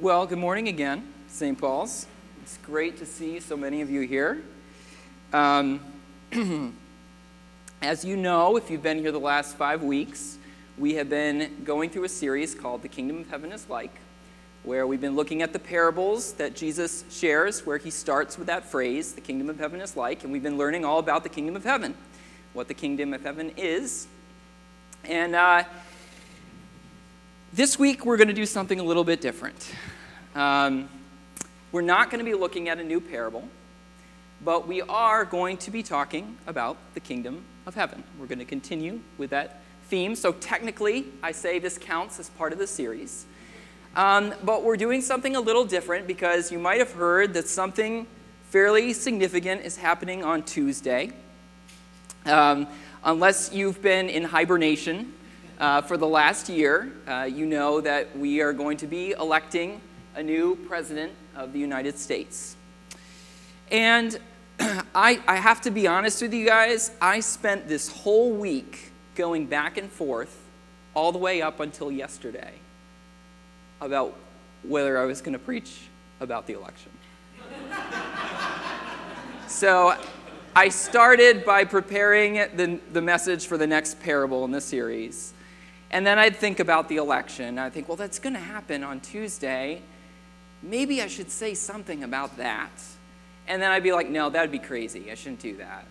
Well, good morning again, St. Paul's. It's great to see so many of you here. Um, as you know, if you've been here the last five weeks, we have been going through a series called The Kingdom of Heaven is Like, where we've been looking at the parables that Jesus shares, where he starts with that phrase, The Kingdom of Heaven is Like, and we've been learning all about the Kingdom of Heaven, what the Kingdom of Heaven is. And uh, this week, we're going to do something a little bit different. Um, we're not going to be looking at a new parable, but we are going to be talking about the kingdom of heaven. We're going to continue with that theme. So, technically, I say this counts as part of the series. Um, but we're doing something a little different because you might have heard that something fairly significant is happening on Tuesday. Um, unless you've been in hibernation uh, for the last year, uh, you know that we are going to be electing a new president of the United States. And I, I have to be honest with you guys, I spent this whole week going back and forth all the way up until yesterday about whether I was going to preach about the election. so I started by preparing the, the message for the next parable in the series. And then I'd think about the election. I'd think, well, that's going to happen on Tuesday. Maybe I should say something about that. And then I'd be like, no, that would be crazy. I shouldn't do that.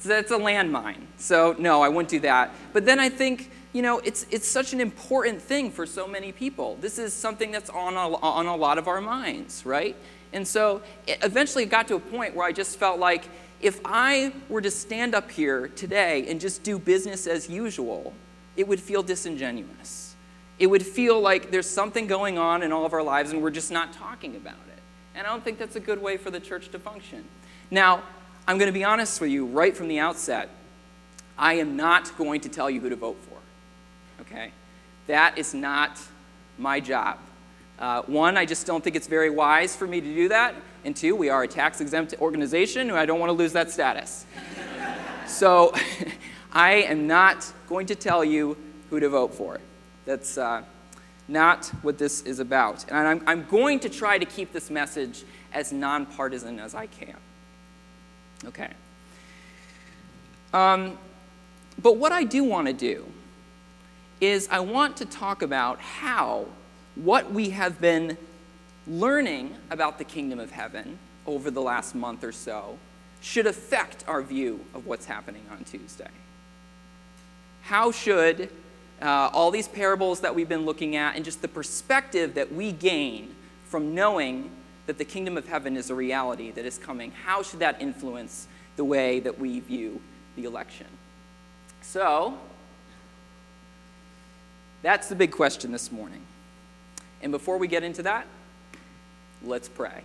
So that's a landmine. So, no, I wouldn't do that. But then I think, you know, it's, it's such an important thing for so many people. This is something that's on a, on a lot of our minds, right? And so it eventually it got to a point where I just felt like if I were to stand up here today and just do business as usual, it would feel disingenuous. It would feel like there's something going on in all of our lives and we're just not talking about it. And I don't think that's a good way for the church to function. Now, I'm going to be honest with you right from the outset. I am not going to tell you who to vote for. Okay? That is not my job. Uh, one, I just don't think it's very wise for me to do that. And two, we are a tax exempt organization and I don't want to lose that status. so I am not going to tell you who to vote for. That's uh, not what this is about. And I'm, I'm going to try to keep this message as nonpartisan as I can. Okay. Um, but what I do want to do is I want to talk about how what we have been learning about the kingdom of heaven over the last month or so should affect our view of what's happening on Tuesday. How should uh, all these parables that we've been looking at and just the perspective that we gain from knowing that the kingdom of heaven is a reality that is coming, how should that influence the way that we view the election? So, that's the big question this morning. And before we get into that, let's pray.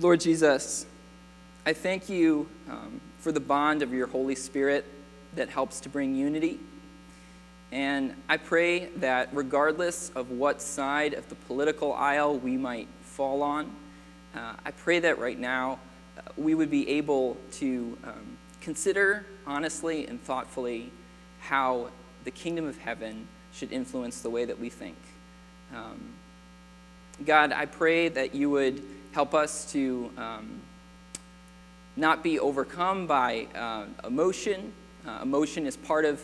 Lord Jesus, I thank you um, for the bond of your Holy Spirit that helps to bring unity. And I pray that regardless of what side of the political aisle we might fall on, uh, I pray that right now uh, we would be able to um, consider honestly and thoughtfully how the kingdom of heaven should influence the way that we think. Um, God, I pray that you would help us to um, not be overcome by uh, emotion. Uh, emotion is part of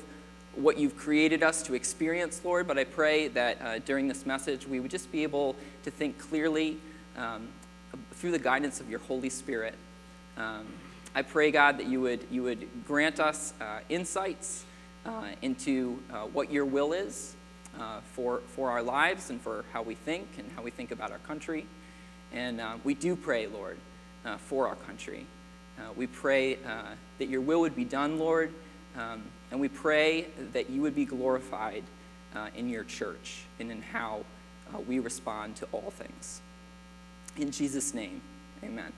what you've created us to experience, Lord, but I pray that uh, during this message we would just be able to think clearly um, through the guidance of your Holy Spirit. Um, I pray, God, that you would, you would grant us uh, insights uh, into uh, what your will is for, for our lives and for how we think and how we think about our country. And uh, we do pray, Lord, uh, for our country. Uh, we pray uh, that your will would be done, Lord, um, and we pray that you would be glorified uh, in your church and in how we respond to all things. In Jesus' name, amen.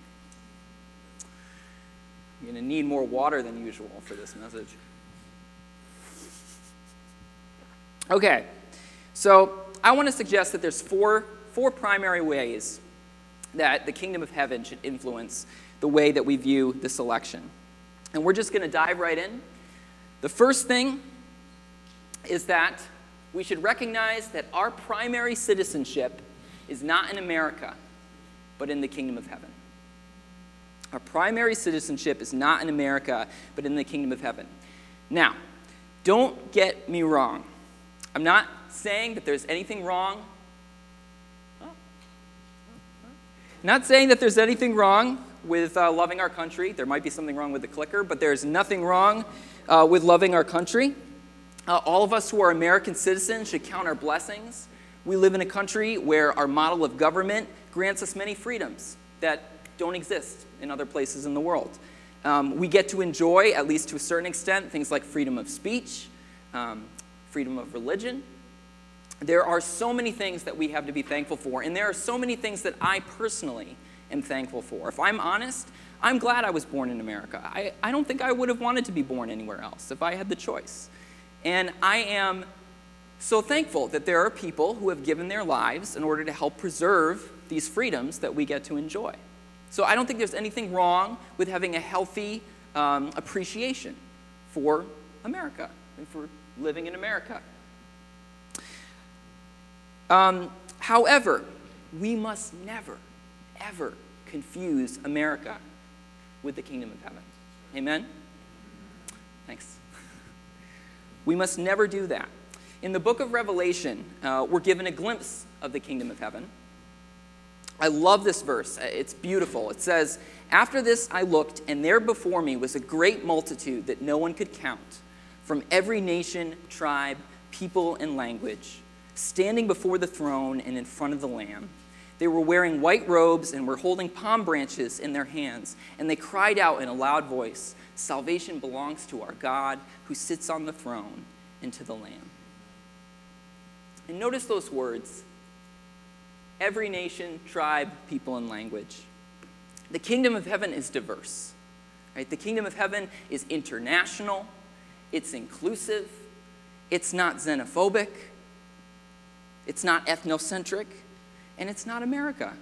I'm going to need more water than usual for this message. Okay, so I want to suggest that there's four, four primary ways that the kingdom of heaven should influence the way that we view this election. And we're just going to dive right in. The first thing is that we should recognize that our primary citizenship is not in America, but in the kingdom of heaven. Our primary citizenship is not in America, but in the kingdom of heaven. Now, don't get me wrong. I'm not saying that there's anything wrong. Not saying that there's anything wrong with uh, loving our country. There might be something wrong with the clicker, but there's nothing wrong uh, with loving our country. Uh, all of us who are American citizens should count our blessings. We live in a country where our model of government grants us many freedoms that don't exist in other places in the world. Um, we get to enjoy, at least to a certain extent, things like freedom of speech, um, freedom of religion. There are so many things that we have to be thankful for, and there are so many things that I personally am thankful for. If I'm honest, I'm glad I was born in America. I, I don't think I would have wanted to be born anywhere else if I had the choice. And I am so thankful that there are people who have given their lives in order to help preserve these freedoms that we get to enjoy. So I don't think there's anything wrong with having a healthy um, appreciation for America and for living in America. Um, however, we must never, ever confuse America with the kingdom of heaven. Amen? Thanks. We must never do that. In the book of Revelation, uh, we're given a glimpse of the kingdom of heaven. I love this verse. It's beautiful. It says, After this I looked, and there before me was a great multitude that no one could count, from every nation, tribe, people, and language, standing before the throne and in front of the Lamb. They were wearing white robes and were holding palm branches in their hands, and they cried out in a loud voice Salvation belongs to our God who sits on the throne and to the Lamb. And notice those words every nation, tribe, people, and language. The kingdom of heaven is diverse. Right? The kingdom of heaven is international, it's inclusive, it's not xenophobic, it's not ethnocentric, and it's not America.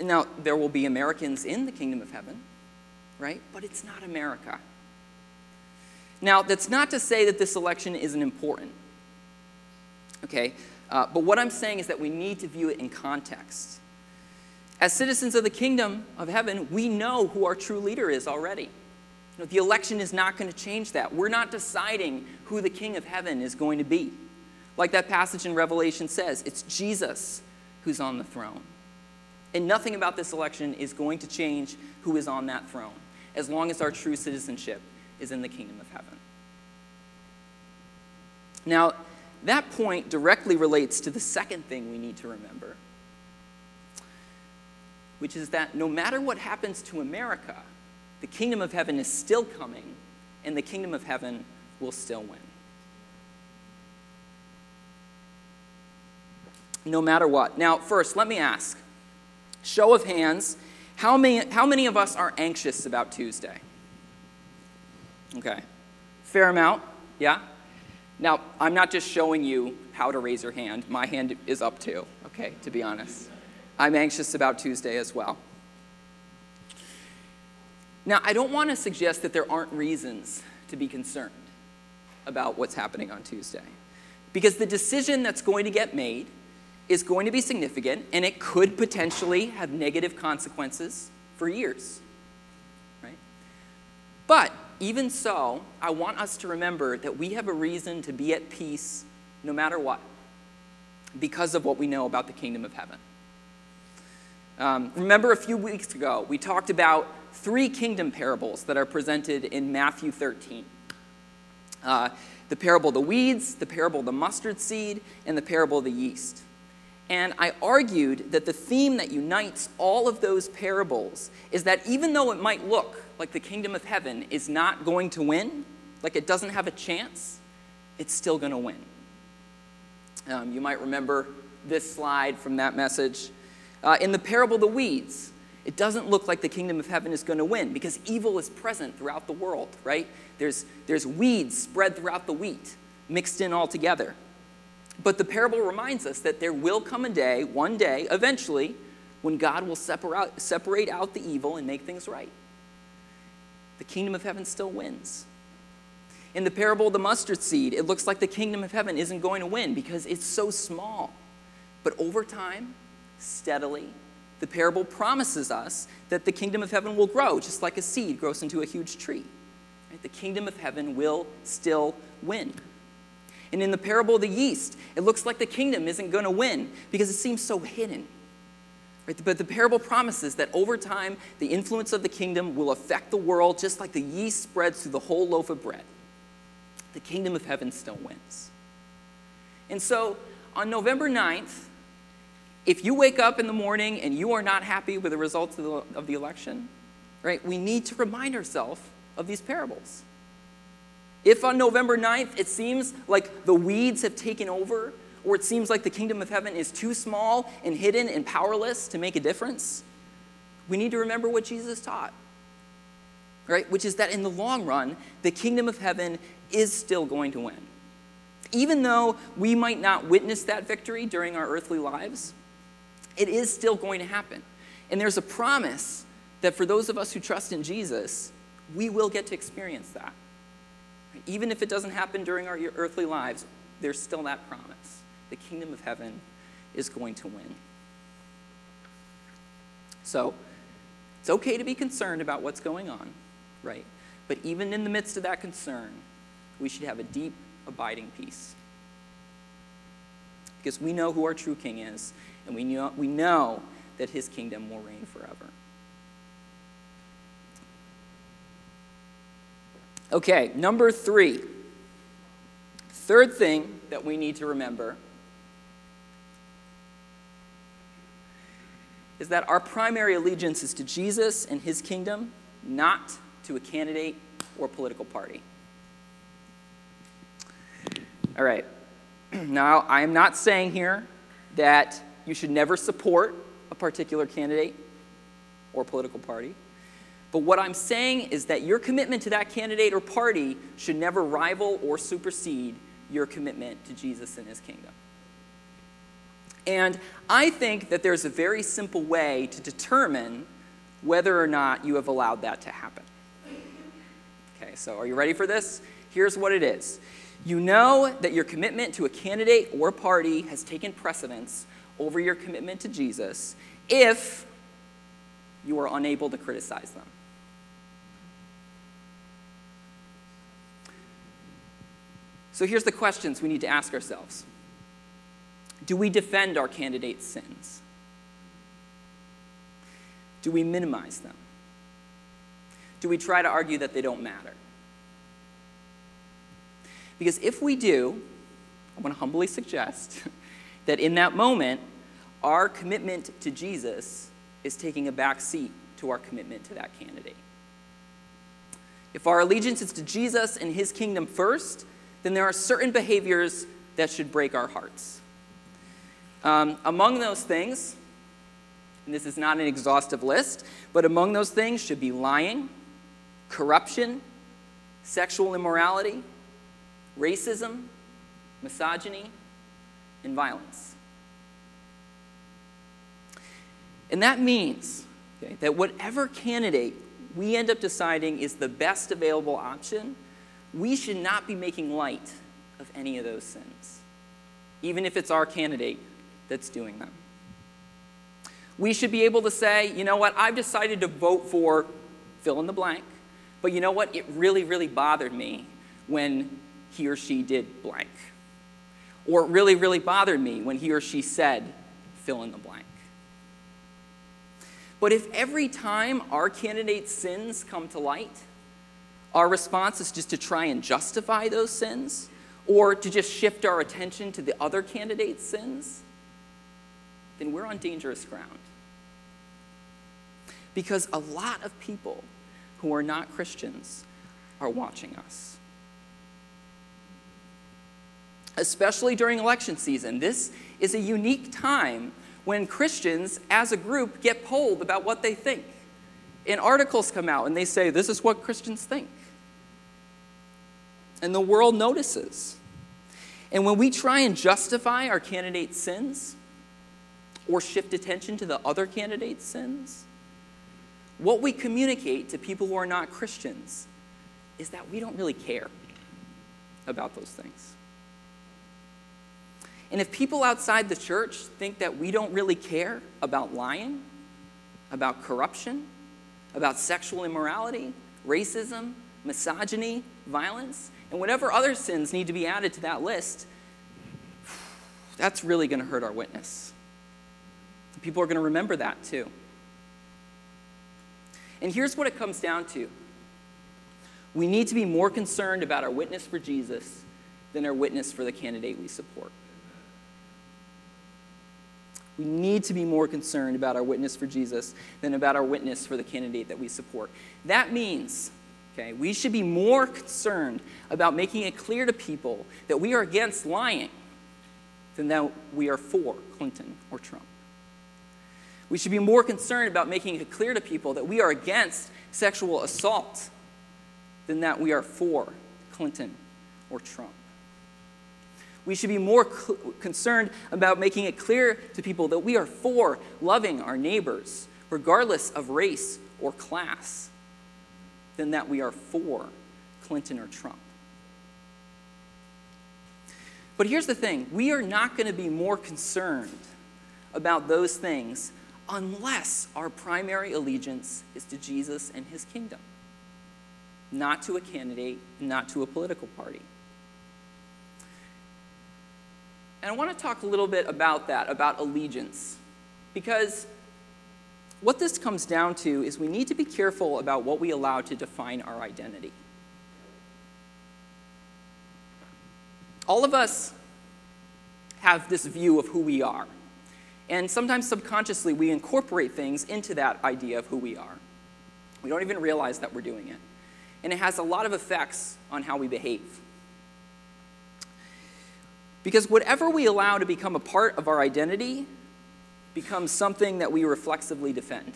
Now, there will be Americans in the kingdom of heaven, right? But it's not America. Now, that's not to say that this election isn't important, okay? Uh, but what I'm saying is that we need to view it in context. As citizens of the kingdom of heaven, we know who our true leader is already. You know, the election is not going to change that. We're not deciding who the king of heaven is going to be. Like that passage in Revelation says, it's Jesus who's on the throne. And nothing about this election is going to change who is on that throne, as long as our true citizenship is in the kingdom of heaven. Now, that point directly relates to the second thing we need to remember, which is that no matter what happens to America, the kingdom of heaven is still coming, and the kingdom of heaven will still win. No matter what. Now, first, let me ask show of hands, how many, how many of us are anxious about Tuesday? Okay. Fair amount? Yeah? Now, I'm not just showing you how to raise your hand. My hand is up too, okay, to be honest. I'm anxious about Tuesday as well. Now, I don't want to suggest that there aren't reasons to be concerned about what's happening on Tuesday. Because the decision that's going to get made is going to be significant and it could potentially have negative consequences for years. Right? But even so, I want us to remember that we have a reason to be at peace no matter what, because of what we know about the kingdom of heaven. Um, remember a few weeks ago, we talked about three kingdom parables that are presented in Matthew 13 uh, the parable of the weeds, the parable of the mustard seed, and the parable of the yeast. And I argued that the theme that unites all of those parables is that even though it might look like the kingdom of heaven is not going to win, like it doesn't have a chance, it's still going to win. Um, you might remember this slide from that message. Uh, in the parable of the weeds, it doesn't look like the kingdom of heaven is going to win because evil is present throughout the world, right? There's, there's weeds spread throughout the wheat, mixed in all together. But the parable reminds us that there will come a day, one day, eventually, when God will separate, out the evil and make things right. The kingdom of heaven still wins. In the parable of the mustard seed, it looks like the kingdom of heaven isn't going to win because it's so small. But over time, steadily, the parable promises us that the kingdom of heaven will grow, just like a seed grows into a huge tree. Right? The kingdom of heaven will still win. And in the parable of the yeast, it looks like the kingdom isn't going to win because it seems so hidden. Right? But the parable promises that over time, the influence of the kingdom will affect the world just like the yeast spreads through the whole loaf of bread. The kingdom of heaven still wins. And so on November 9th, if you wake up in the morning and you are not happy with the results of the, of the election, right, we need to remind ourselves of these parables. If on November 9th it seems like the weeds have taken over, or it seems like the kingdom of heaven is too small and hidden and powerless to make a difference, we need to remember what Jesus taught. Right? Which is that in the long run, the kingdom of heaven is still going to win. Even though we might not witness that victory during our earthly lives, it is still going to happen. And there's a promise that for those of us who trust in Jesus, we will get to experience that. Even if it doesn't happen during our earthly lives, there's still that promise. The kingdom of heaven is going to win. So, it's okay to be concerned about what's going on, right? But even in the midst of that concern, we should have a deep, abiding peace. Because we know who our true king is, and we know, we know that his kingdom will reign forever. Okay, number three. Third thing that we need to remember is that our primary allegiance is to Jesus and his kingdom, not to a candidate or political party. All right. Now, I am not saying here that you should never support a particular candidate or political party. But what I'm saying is that your commitment to that candidate or party should never rival or supersede your commitment to Jesus and his kingdom. And I think that there's a very simple way to determine whether or not you have allowed that to happen. Okay, so are you ready for this? Here's what it is you know that your commitment to a candidate or party has taken precedence over your commitment to Jesus if you are unable to criticize them. So here's the questions we need to ask ourselves Do we defend our candidate's sins? Do we minimize them? Do we try to argue that they don't matter? Because if we do, I want to humbly suggest that in that moment, our commitment to Jesus is taking a back seat to our commitment to that candidate. If our allegiance is to Jesus and his kingdom first, then there are certain behaviors that should break our hearts. Um, among those things, and this is not an exhaustive list, but among those things should be lying, corruption, sexual immorality, racism, misogyny, and violence. And that means okay, that whatever candidate we end up deciding is the best available option, we should not be making light of any of those sins, even if it's our candidate that's doing them. We should be able to say, you know what, I've decided to vote for fill in the blank, but you know what, it really, really bothered me when he or she did blank. Or it really, really bothered me when he or she said fill in the blank. But if every time our candidate's sins come to light, our response is just to try and justify those sins or to just shift our attention to the other candidate's sins, then we're on dangerous ground. Because a lot of people who are not Christians are watching us. Especially during election season. This is a unique time when Christians, as a group, get polled about what they think. And articles come out and they say, This is what Christians think and the world notices. And when we try and justify our candidate's sins or shift attention to the other candidate's sins, what we communicate to people who are not Christians is that we don't really care. about those things. And if people outside the church think that we don't really care about lying, about corruption, about sexual immorality, racism, misogyny, violence, and whatever other sins need to be added to that list, that's really going to hurt our witness. People are going to remember that too. And here's what it comes down to we need to be more concerned about our witness for Jesus than our witness for the candidate we support. We need to be more concerned about our witness for Jesus than about our witness for the candidate that we support. That means, okay, we should be more concerned about making it clear to people that we are against lying than that we are for Clinton or Trump. We should be more concerned about making it clear to people that we are against sexual assault than that we are for Clinton or Trump. We should be more cl- concerned about making it clear to people that we are for loving our neighbors, regardless of race or class, than that we are for Clinton or Trump. But here's the thing we are not going to be more concerned about those things unless our primary allegiance is to Jesus and his kingdom, not to a candidate, and not to a political party. And I want to talk a little bit about that, about allegiance. Because what this comes down to is we need to be careful about what we allow to define our identity. All of us have this view of who we are. And sometimes subconsciously, we incorporate things into that idea of who we are. We don't even realize that we're doing it. And it has a lot of effects on how we behave. Because whatever we allow to become a part of our identity becomes something that we reflexively defend.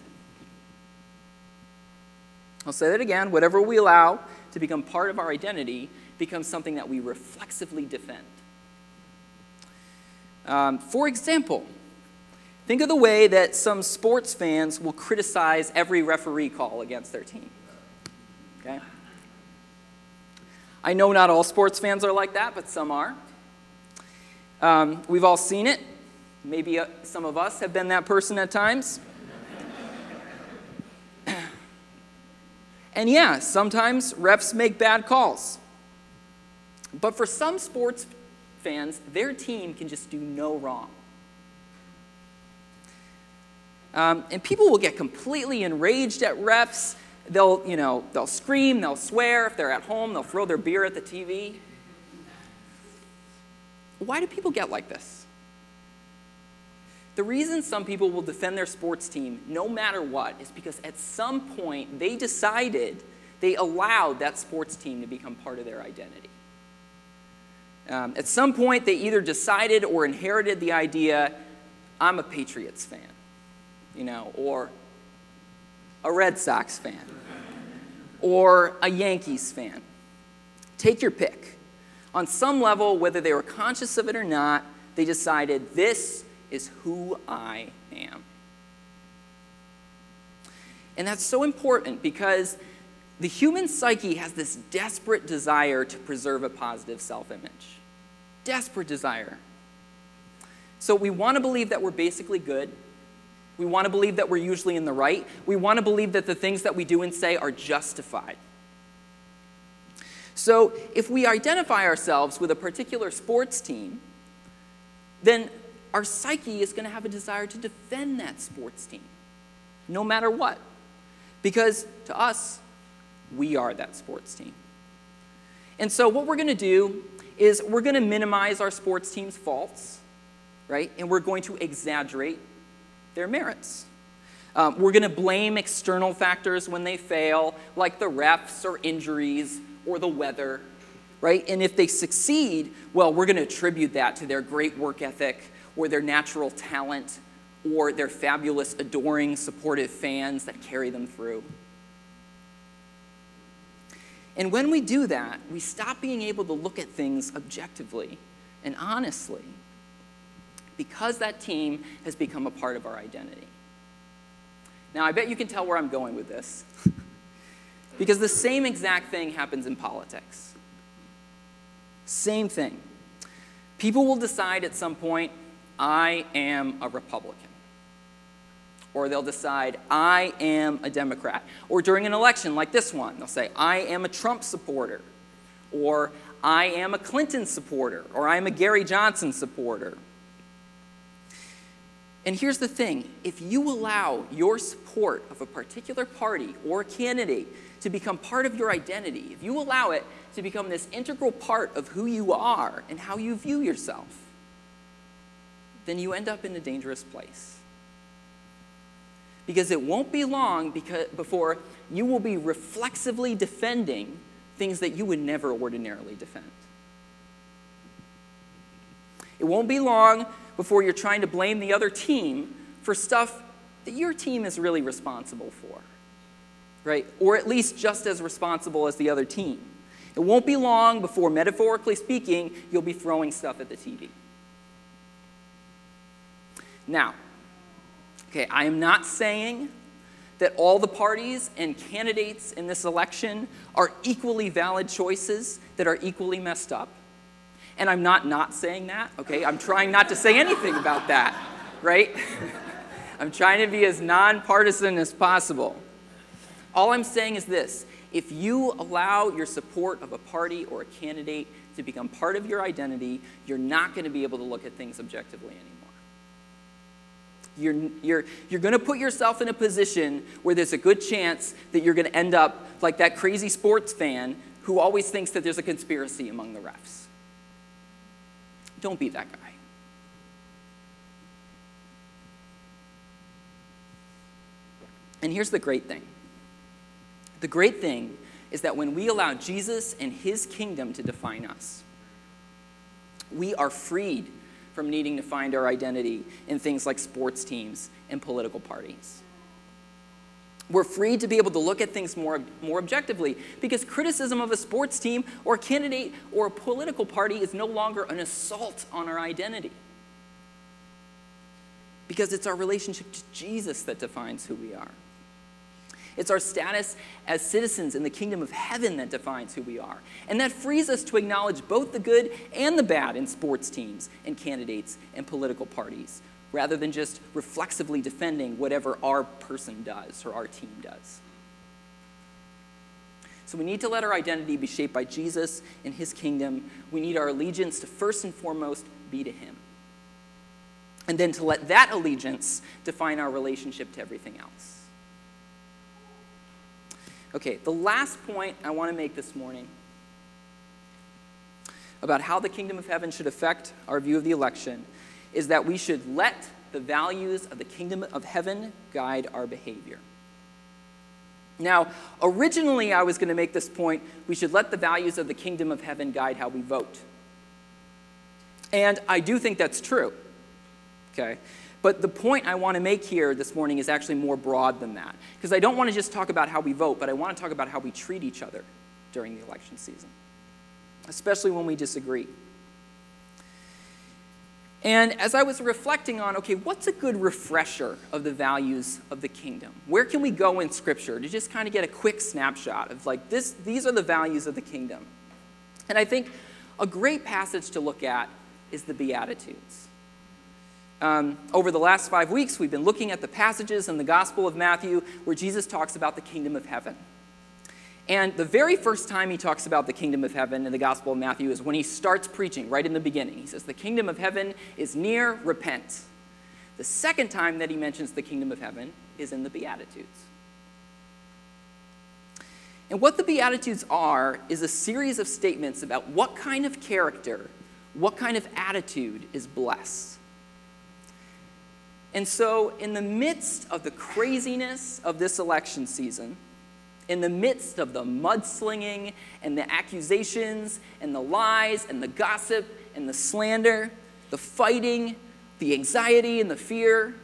I'll say that again. Whatever we allow to become part of our identity becomes something that we reflexively defend. Um, for example, think of the way that some sports fans will criticize every referee call against their team. Okay? I know not all sports fans are like that, but some are. Um, we've all seen it. Maybe uh, some of us have been that person at times. and yeah, sometimes refs make bad calls. But for some sports fans, their team can just do no wrong. Um, and people will get completely enraged at refs. They'll, you know, they'll scream, they'll swear. If they're at home, they'll throw their beer at the TV. Why do people get like this? The reason some people will defend their sports team no matter what is because at some point they decided they allowed that sports team to become part of their identity. Um, at some point, they either decided or inherited the idea I'm a Patriots fan, you know, or a Red Sox fan, or a Yankees fan. Take your pick on some level, whether they were conscious of it or not, they decided this is who I am. And that's so important because the human psyche has this desperate desire to preserve a positive self image. Desperate desire. So we want to believe that we're basically good. We want to believe that we're usually in the right. We want to believe that the things that we do and say are justified. So if we identify ourselves with a particular sports team, then our psyche is going to have a desire to defend that sports team, no matter what. Because to us, we are that sports team. And so what we're going to do is we're going to minimize our sports team's faults, right? And we're going to exaggerate their merits. Um, we're going to blame external factors when they fail, like the refs or injuries or the weather, right? And if they succeed, well, we're going to attribute that to their great work ethic or their natural talent or their fabulous, adoring, supportive fans that carry them through. And when we do that, we stop being able to look at things objectively and honestly because that team has become a part of our identity. Now, I bet you can tell where I'm going with this. Because the same exact thing happens in politics. Same thing. People will decide at some point, I am a Republican. Or they'll decide, I am a Democrat. Or during an election like this one, they'll say, I am a Trump supporter. Or I am a Clinton supporter. Or I am a Gary Johnson supporter. And here's the thing if you allow your support of a particular party or candidate to become part of your identity, if you allow it to become this integral part of who you are and how you view yourself, then you end up in a dangerous place. Because it won't be long because, before you will be reflexively defending things that you would never ordinarily defend. It won't be long before you're trying to blame the other team for stuff that your team is really responsible for, right? Or at least just as responsible as the other team. It won't be long before, metaphorically speaking, you'll be throwing stuff at the TV. Now, okay, I am not saying that all the parties and candidates in this election are equally valid choices that are equally messed up. And I'm not not saying that, okay? I'm trying not to say anything about that, right? I'm trying to be as nonpartisan as possible. All I'm saying is this if you allow your support of a party or a candidate to become part of your identity, you're not going to be able to look at things objectively anymore. You're, you're, you're going to put yourself in a position where there's a good chance that you're going to end up like that crazy sports fan who always thinks that there's a conspiracy among the refs. Don't be that guy. And here's the great thing the great thing is that when we allow Jesus and his kingdom to define us, we are freed from needing to find our identity in things like sports teams and political parties. We're free to be able to look at things more, more objectively because criticism of a sports team or candidate or a political party is no longer an assault on our identity. Because it's our relationship to Jesus that defines who we are. It's our status as citizens in the kingdom of heaven that defines who we are. And that frees us to acknowledge both the good and the bad in sports teams and candidates and political parties rather than just reflexively defending whatever our person does or our team does. So we need to let our identity be shaped by Jesus and his kingdom. We need our allegiance to first and foremost be to him. And then to let that allegiance define our relationship to everything else. Okay, the last point I want to make this morning about how the kingdom of heaven should affect our view of the election is that we should let the values of the kingdom of heaven guide our behavior. Now, originally I was going to make this point we should let the values of the kingdom of heaven guide how we vote. And I do think that's true. Okay? But the point I want to make here this morning is actually more broad than that. Because I don't want to just talk about how we vote, but I want to talk about how we treat each other during the election season, especially when we disagree. And as I was reflecting on, okay, what's a good refresher of the values of the kingdom? Where can we go in Scripture to just kind of get a quick snapshot of like this, these are the values of the kingdom? And I think a great passage to look at is the Beatitudes. Um, over the last five weeks, we've been looking at the passages in the Gospel of Matthew where Jesus talks about the kingdom of heaven. And the very first time he talks about the kingdom of heaven in the Gospel of Matthew is when he starts preaching, right in the beginning. He says, The kingdom of heaven is near, repent. The second time that he mentions the kingdom of heaven is in the Beatitudes. And what the Beatitudes are is a series of statements about what kind of character, what kind of attitude is blessed. And so, in the midst of the craziness of this election season, in the midst of the mudslinging and the accusations and the lies and the gossip and the slander, the fighting, the anxiety and the fear,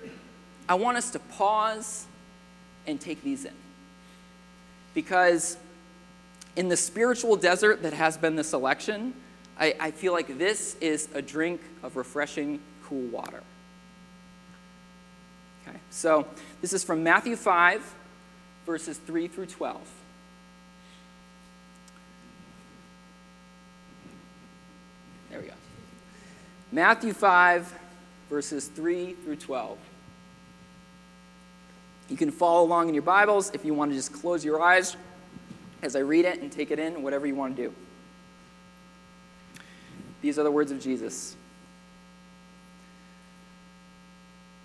I want us to pause and take these in. Because in the spiritual desert that has been this election, I, I feel like this is a drink of refreshing, cool water. Okay, so this is from Matthew 5 verses 3 through 12. There we go. Matthew 5, verses 3 through 12. You can follow along in your Bibles if you want to just close your eyes as I read it and take it in, whatever you want to do. These are the words of Jesus.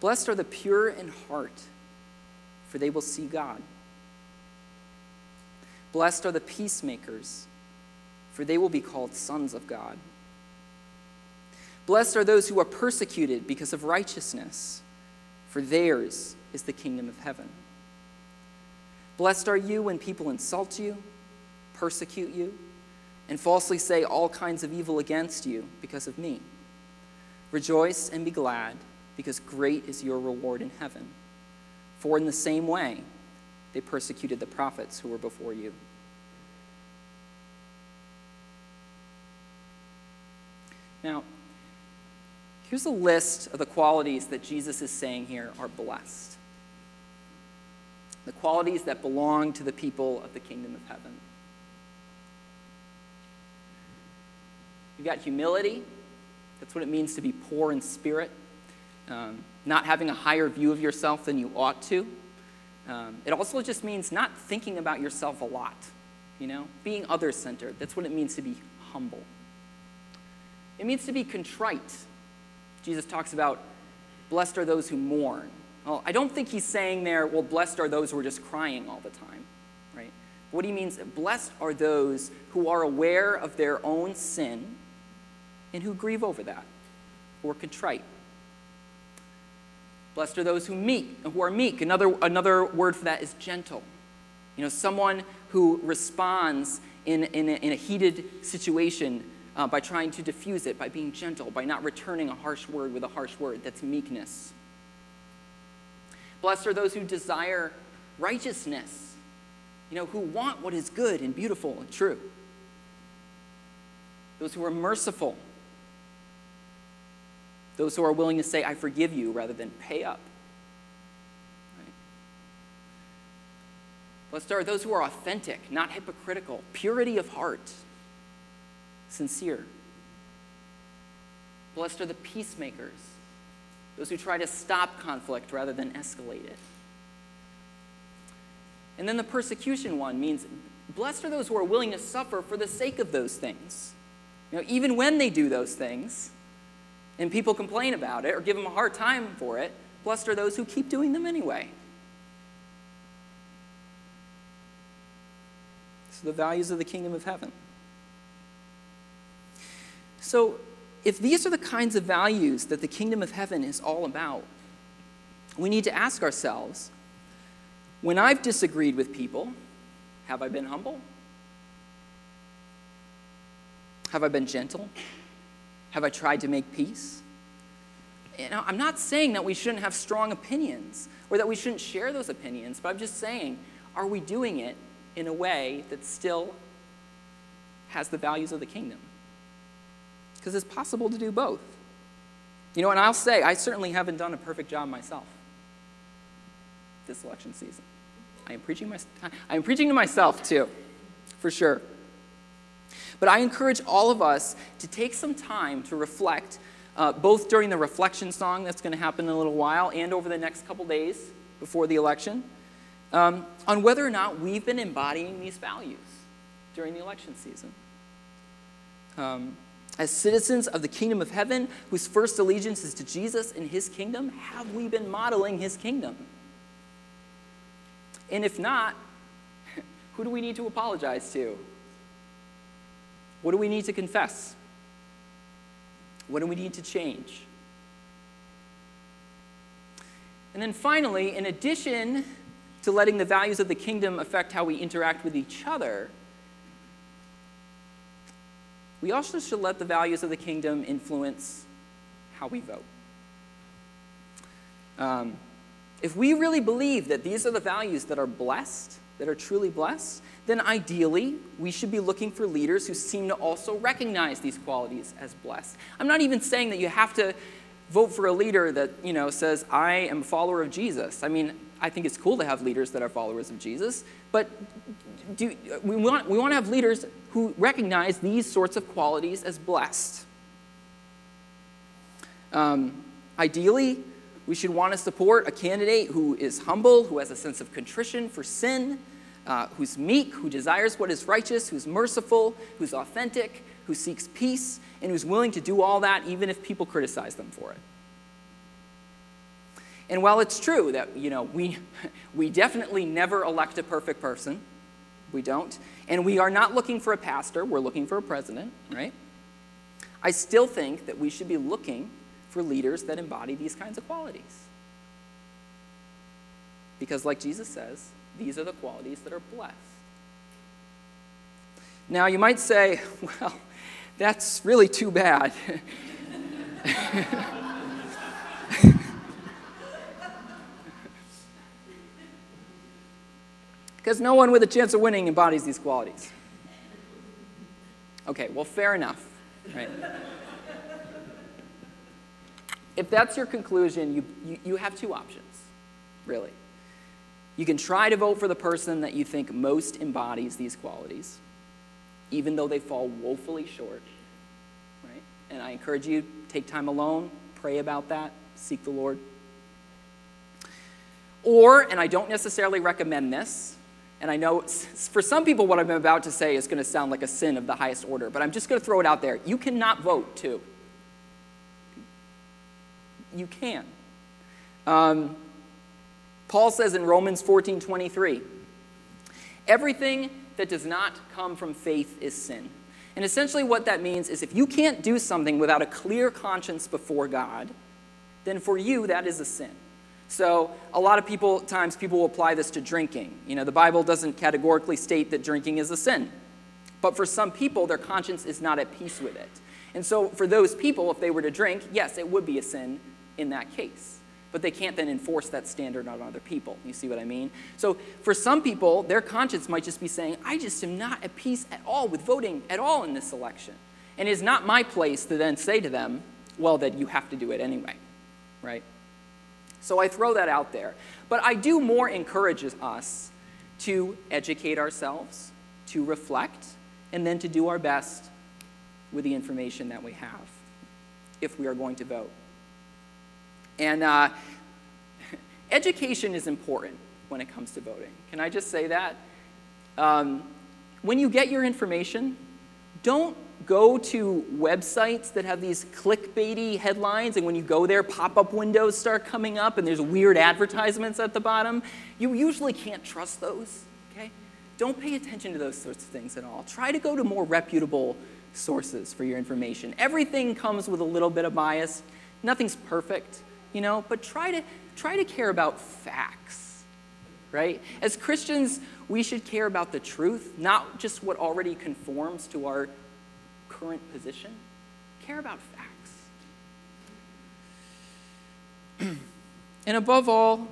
Blessed are the pure in heart, for they will see God. Blessed are the peacemakers, for they will be called sons of God. Blessed are those who are persecuted because of righteousness, for theirs is the kingdom of heaven. Blessed are you when people insult you, persecute you, and falsely say all kinds of evil against you because of me. Rejoice and be glad, because great is your reward in heaven. For in the same way, they persecuted the prophets who were before you. Now, here's a list of the qualities that Jesus is saying here are blessed. The qualities that belong to the people of the kingdom of heaven. You've got humility. That's what it means to be poor in spirit. Um, not having a higher view of yourself than you ought to. Um, it also just means not thinking about yourself a lot, you know, being other centered. That's what it means to be humble. It means to be contrite. Jesus talks about, blessed are those who mourn. Well, I don't think he's saying there, well, blessed are those who are just crying all the time, right? What he means, blessed are those who are aware of their own sin and who grieve over that, are contrite. Blessed are those who meek, who are meek. Another, another word for that is gentle. You know, someone who responds in, in, a, in a heated situation uh, by trying to diffuse it, by being gentle, by not returning a harsh word with a harsh word. That's meekness. Blessed are those who desire righteousness, you know, who want what is good and beautiful and true. Those who are merciful, those who are willing to say, I forgive you, rather than pay up. Right? Blessed are those who are authentic, not hypocritical, purity of heart, sincere. Blessed are the peacemakers, those who try to stop conflict rather than escalate it. And then the persecution one means blessed are those who are willing to suffer for the sake of those things. You know, even when they do those things, and people complain about it or give them a hard time for it, blessed are those who keep doing them anyway. So, the values of the kingdom of heaven. So, if these are the kinds of values that the kingdom of heaven is all about, we need to ask ourselves when I've disagreed with people, have I been humble? Have I been gentle? Have I tried to make peace? You know, I'm not saying that we shouldn't have strong opinions or that we shouldn't share those opinions, but I'm just saying, are we doing it in a way that still has the values of the kingdom? Because it's possible to do both. You know, and I'll say, I certainly haven't done a perfect job myself this election season. I am preaching, my, I am preaching to myself too, for sure. But I encourage all of us to take some time to reflect, uh, both during the reflection song that's going to happen in a little while and over the next couple days before the election, um, on whether or not we've been embodying these values during the election season. Um, as citizens of the kingdom of heaven, whose first allegiance is to Jesus and his kingdom, have we been modeling his kingdom? And if not, who do we need to apologize to? What do we need to confess? What do we need to change? And then finally, in addition to letting the values of the kingdom affect how we interact with each other, we also should let the values of the kingdom influence how we vote. Um, if we really believe that these are the values that are blessed, that are truly blessed, then ideally we should be looking for leaders who seem to also recognize these qualities as blessed. I'm not even saying that you have to vote for a leader that, you know, says, I am a follower of Jesus. I mean, I think it's cool to have leaders that are followers of Jesus, but do, we, want, we want to have leaders who recognize these sorts of qualities as blessed. Um, ideally, we should want to support a candidate who is humble, who has a sense of contrition for sin, uh, who's meek, who desires what is righteous, who's merciful, who's authentic, who seeks peace, and who's willing to do all that even if people criticize them for it. And while it's true that, you know, we, we definitely never elect a perfect person, we don't, and we are not looking for a pastor, we're looking for a president, right? I still think that we should be looking for leaders that embody these kinds of qualities. Because, like Jesus says, these are the qualities that are blessed. Now, you might say, well, that's really too bad. Because no one with a chance of winning embodies these qualities. Okay, well, fair enough, right? If that's your conclusion, you, you, you have two options, really. You can try to vote for the person that you think most embodies these qualities, even though they fall woefully short. Right? And I encourage you take time alone, pray about that, seek the Lord. Or, and I don't necessarily recommend this, and I know for some people what I'm about to say is going to sound like a sin of the highest order, but I'm just going to throw it out there. You cannot vote too. You can. Um, Paul says in Romans 14 23, everything that does not come from faith is sin. And essentially, what that means is if you can't do something without a clear conscience before God, then for you, that is a sin. So, a lot of people, times people will apply this to drinking. You know, the Bible doesn't categorically state that drinking is a sin. But for some people, their conscience is not at peace with it. And so, for those people, if they were to drink, yes, it would be a sin in that case but they can't then enforce that standard on other people. You see what I mean? So for some people, their conscience might just be saying, I just am not at peace at all with voting at all in this election. And it's not my place to then say to them, well, that you have to do it anyway, right? So I throw that out there. But I do more encourage us to educate ourselves, to reflect, and then to do our best with the information that we have if we are going to vote. And uh, education is important when it comes to voting. Can I just say that? Um, when you get your information, don't go to websites that have these clickbaity headlines, and when you go there, pop up windows start coming up, and there's weird advertisements at the bottom. You usually can't trust those, okay? Don't pay attention to those sorts of things at all. Try to go to more reputable sources for your information. Everything comes with a little bit of bias, nothing's perfect you know, but try to, try to care about facts, right? As Christians, we should care about the truth, not just what already conforms to our current position. Care about facts. and above all,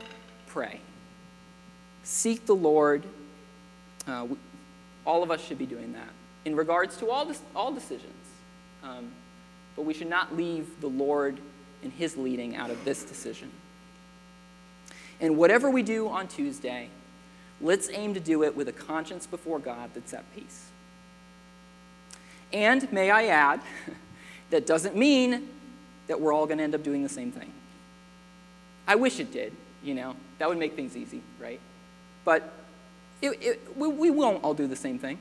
pray. Seek the Lord. Uh, we, all of us should be doing that in regards to all, all decisions. Um, but we should not leave the Lord and his leading out of this decision. And whatever we do on Tuesday, let's aim to do it with a conscience before God that's at peace. And may I add, that doesn't mean that we're all going to end up doing the same thing. I wish it did, you know, that would make things easy, right? But it, it, we, we, won't all do the same thing,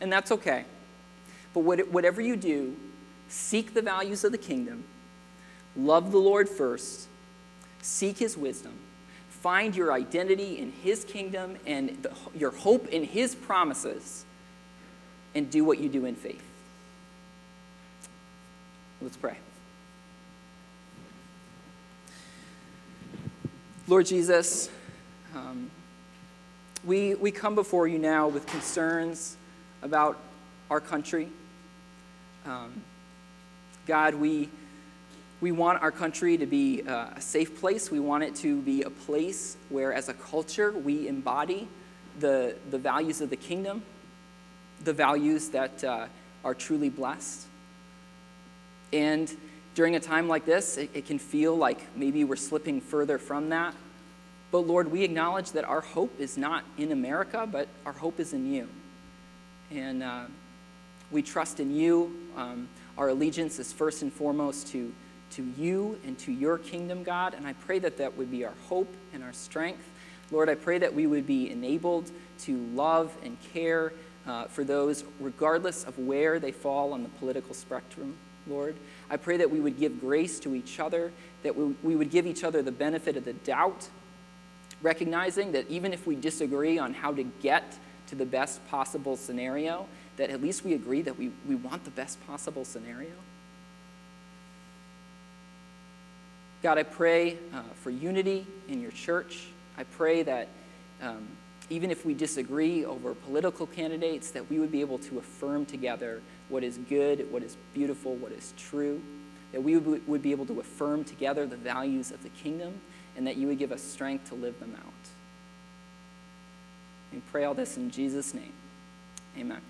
and that's okay. But what, whatever you do, seek the values of the kingdom Love the Lord first, seek his wisdom, find your identity in his kingdom and the, your hope in his promises, and do what you do in faith. Let's pray. Lord Jesus, um, we, we come before you now with concerns about our country Um, God, we, we want our country to be uh, a safe place. We want it to be a place where, as a culture, we embody the, the values of the kingdom, the values that uh, are truly blessed. And during a time like this, it, it can feel like maybe we're slipping further from that. But Lord, we acknowledge that our hope is not in America, but our hope is in you. And uh, we trust in you. Um, our allegiance is first and foremost to, to you and to your kingdom, God. And I pray that that would be our hope and our strength. Lord, I pray that we would be enabled to love and care uh, for those, regardless of where they fall on the political spectrum, Lord. I pray that we would give grace to each other, that we, we would give each other the benefit of the doubt, recognizing that even if we disagree on how to get to the best possible scenario, that at least we agree that we, we want the best possible scenario. God, I pray uh, for unity in your church. I pray that um, even if we disagree over political candidates, that we would be able to affirm together what is good, what is beautiful, what is true, that we would, be able to affirm together the values of the kingdom, and that you would give us strength to live them out. We pray all this in Jesus' name. Amen.